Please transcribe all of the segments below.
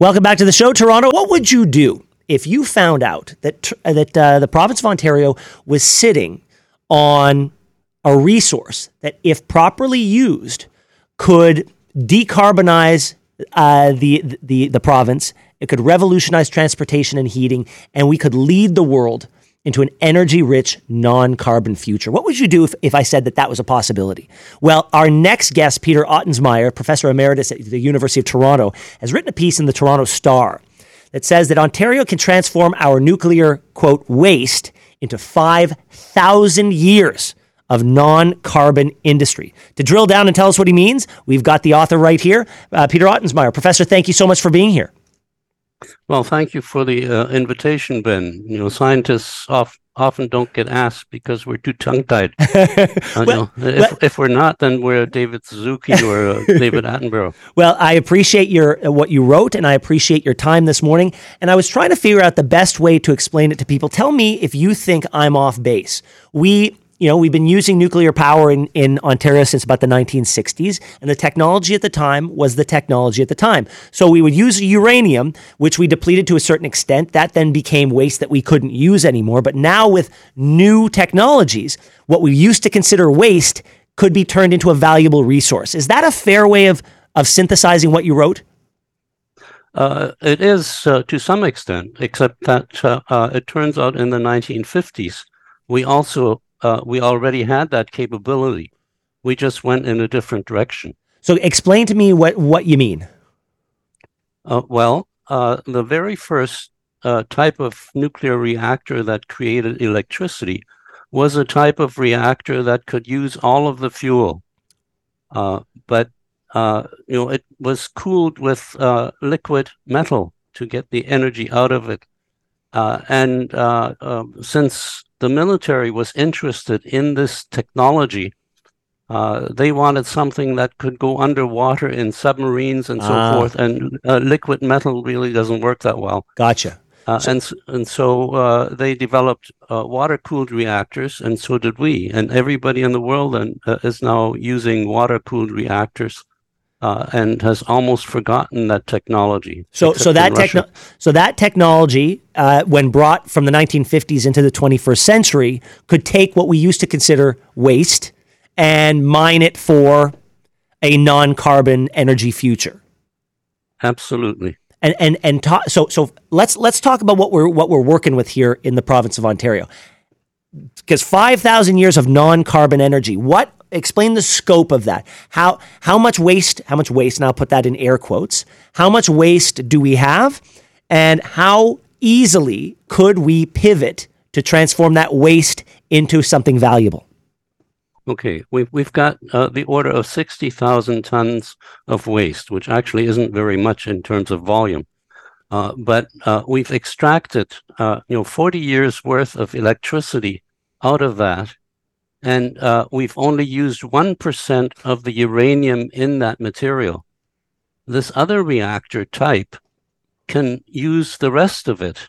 Welcome back to the show, Toronto. What would you do if you found out that that uh, the province of Ontario was sitting on a resource that, if properly used, could decarbonize uh, the, the the province? It could revolutionize transportation and heating, and we could lead the world into an energy rich, non carbon future. What would you do if, if I said that that was a possibility? Well, our next guest, Peter Ottensmeyer, professor emeritus at the University of Toronto, has written a piece in the Toronto Star that says that Ontario can transform our nuclear, quote, waste into 5,000 years of non carbon industry. To drill down and tell us what he means, we've got the author right here, uh, Peter Ottensmeyer. Professor, thank you so much for being here. Well, thank you for the uh, invitation, Ben. You know, scientists off, often don't get asked because we're too tongue-tied. uh, well, if, if, we're not, then we're David Suzuki or uh, David Attenborough. Well, I appreciate your uh, what you wrote, and I appreciate your time this morning. And I was trying to figure out the best way to explain it to people. Tell me if you think I'm off base. We you know, we've been using nuclear power in, in Ontario since about the 1960s, and the technology at the time was the technology at the time. So we would use uranium, which we depleted to a certain extent. That then became waste that we couldn't use anymore. But now with new technologies, what we used to consider waste could be turned into a valuable resource. Is that a fair way of, of synthesizing what you wrote? Uh, it is uh, to some extent, except that uh, uh it turns out in the 1950s, we also uh, we already had that capability. We just went in a different direction. So explain to me what, what you mean. Uh, well, uh, the very first uh, type of nuclear reactor that created electricity was a type of reactor that could use all of the fuel. Uh, but uh, you know, it was cooled with uh, liquid metal to get the energy out of it. And um, since the military was interested in this technology. Uh, they wanted something that could go underwater in submarines and so ah. forth, and uh, liquid metal really doesn't work that well. Gotcha. Uh, so, and and so uh, they developed uh, water cooled reactors, and so did we. And everybody in the world uh, is now using water cooled reactors uh, and has almost forgotten that technology. So, so that techno- so that technology, uh, when brought from the 1950s into the 21st century, could take what we used to consider waste and mine it for a non-carbon energy future. Absolutely. And and and ta- so so let's let's talk about what we're what we're working with here in the province of Ontario. Because 5,000 years of non-carbon energy, what explain the scope of that. How how much waste? How much waste? And I'll put that in air quotes. How much waste do we have, and how easily could we pivot to transform that waste into something valuable? Okay, we've we've got uh, the order of sixty thousand tons of waste, which actually isn't very much in terms of volume. Uh, but uh, we've extracted, uh, you know, 40 years worth of electricity out of that and uh, we've only used 1% of the uranium in that material. This other reactor type can use the rest of it.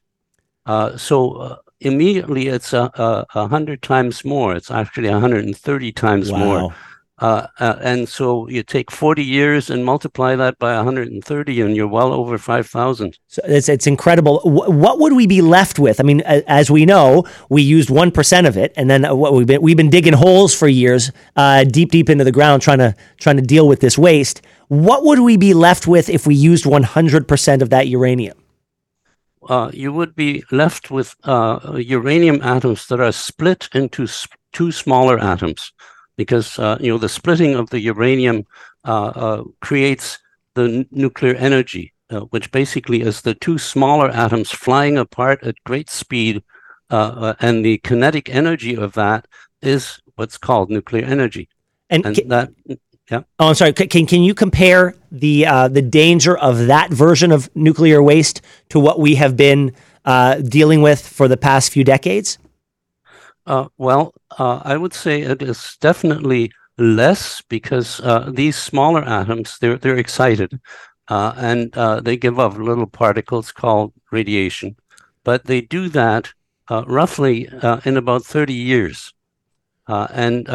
Uh, so uh, immediately it's a, a, a, hundred times more. It's actually 130 times wow. more uh, uh, and so you take 40 years and multiply that by 130, and you're well over 5,000. So it's, it's incredible. what would we be left with? I mean, as we know, we used 1% of it, and then uh, what we've been, we've been digging holes for years, uh, deep, deep into the ground, trying to, trying to deal with this waste. What would we be left with if we used 100% of that uranium? Uh, you would be left with uh, uranium atoms that are split into sp- two smaller atoms because uh, you know the splitting of the uranium uh, uh, creates the n- nuclear energy, uh, which basically is the two smaller atoms flying apart at great speed, uh, uh, and the kinetic energy of that is what's called nuclear energy. And, and can, that, yeah. Oh, I'm sorry. Can can you compare the the danger of that version of nuclear waste to what we have been dealing with for the past few decades? Uh, well, uh, I would say it is definitely less because uh, these smaller atoms they're they're excited uh, and uh, they give off little particles called radiation, but they do that uh, roughly in about thirty years, and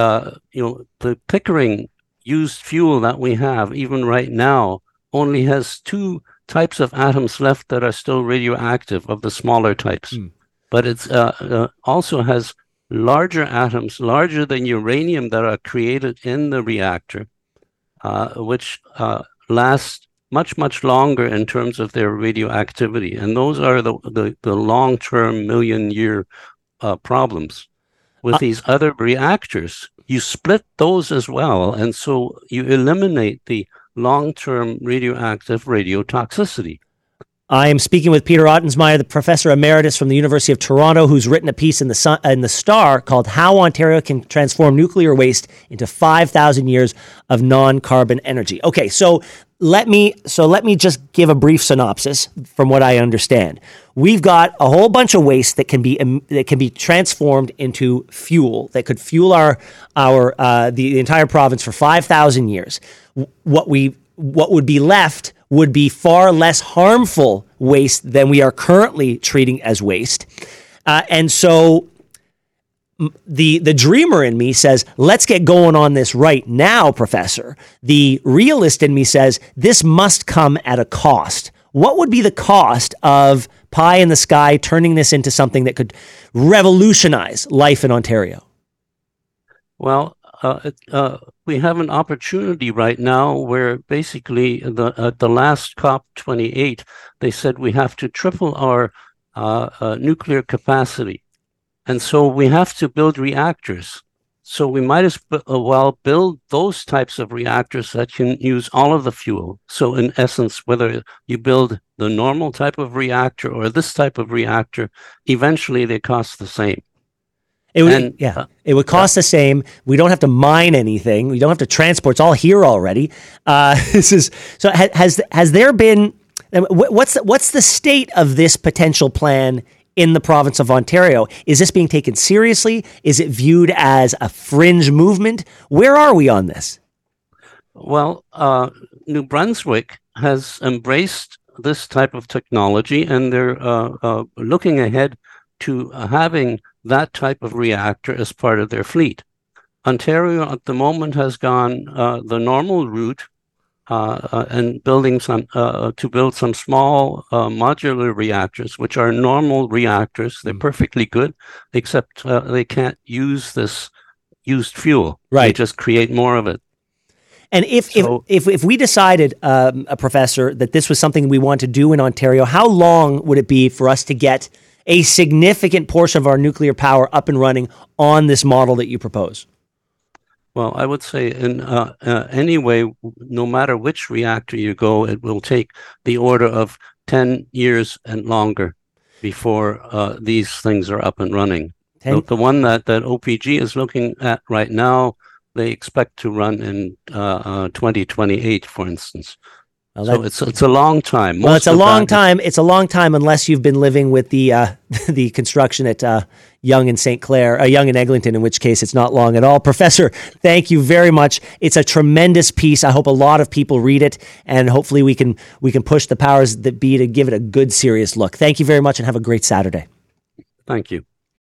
you know the Pickering used fuel that we have even right now only has two types of atoms left that are still radioactive of the smaller types. Mm. But it uh, uh, also has larger atoms, larger than uranium, that are created in the reactor, uh, which uh, last much, much longer in terms of their radioactivity. And those are the, the, the long term million year uh, problems. With uh, these other reactors, you split those as well. And so you eliminate the long term radioactive radiotoxicity. I am speaking with Peter Ottensmeyer, the professor emeritus from the University of Toronto, who's written a piece in the Sun, in the Star called "How Ontario Can Transform Nuclear Waste into 5,000 Years of Non-Carbon Energy." Okay, so let me so let me just give a brief synopsis from what I understand. We've got a whole bunch of waste that can be that can be transformed into fuel that could fuel our our uh, the, the entire province for 5,000 years. What we what would be left would be far less harmful waste than we are currently treating as waste. Uh, and so the the dreamer in me says, "Let's get going on this right now, professor." The realist in me says, "This must come at a cost." What would be the cost of pie in the sky turning this into something that could revolutionize life in Ontario? Well, uh, uh, we have an opportunity right now where basically the at the last COP 28 they said we have to triple our uh, uh, nuclear capacity, and so we have to build reactors. So we might as uh, well build those types of reactors that can use all of the fuel. So in essence, whether you build the normal type of reactor or this type of reactor, eventually they cost the same. It would, and, yeah, uh, it would cost the same. We don't have to mine anything. We don't have to transport. It's all here already. Uh, this is so. Has has there been? What's the, what's the state of this potential plan in the province of Ontario? Is this being taken seriously? Is it viewed as a fringe movement? Where are we on this? Well, uh, New Brunswick has embraced this type of technology, and they're uh, uh, looking ahead to having that type of reactor as part of their fleet. Ontario at the moment has gone uh, the normal route uh, uh, and building some uh, to build some small uh, modular reactors, which are normal reactors. They're mm. perfectly good, except uh, they can't use this used fuel. Right, they just create more of it. And if, so, if, if, if we decided, um, a professor, that this was something we want to do in Ontario, how long would it be for us to get a significant portion of our nuclear power up and running on this model that you propose? Well, I would say in uh, uh, any way, no matter which reactor you go, it will take the order of 10 years and longer before uh, these things are up and running. The, the, one that, that OPG is looking at right now, they expect to run in uh, uh, 2028, for instance. Well, so it's it's a long time. Most well, it's a long time. It's a long time unless you've been living with the uh, the construction at uh, Yonge and St. Clair, uh, Yonge and Eglinton, in which case it's not long at all. Professor, thank you very much. It's a tremendous piece. I hope a lot of people read it, and hopefully we can we can push the powers that be to give it a good, serious look. Thank you very much, and have a great Saturday. Thank you.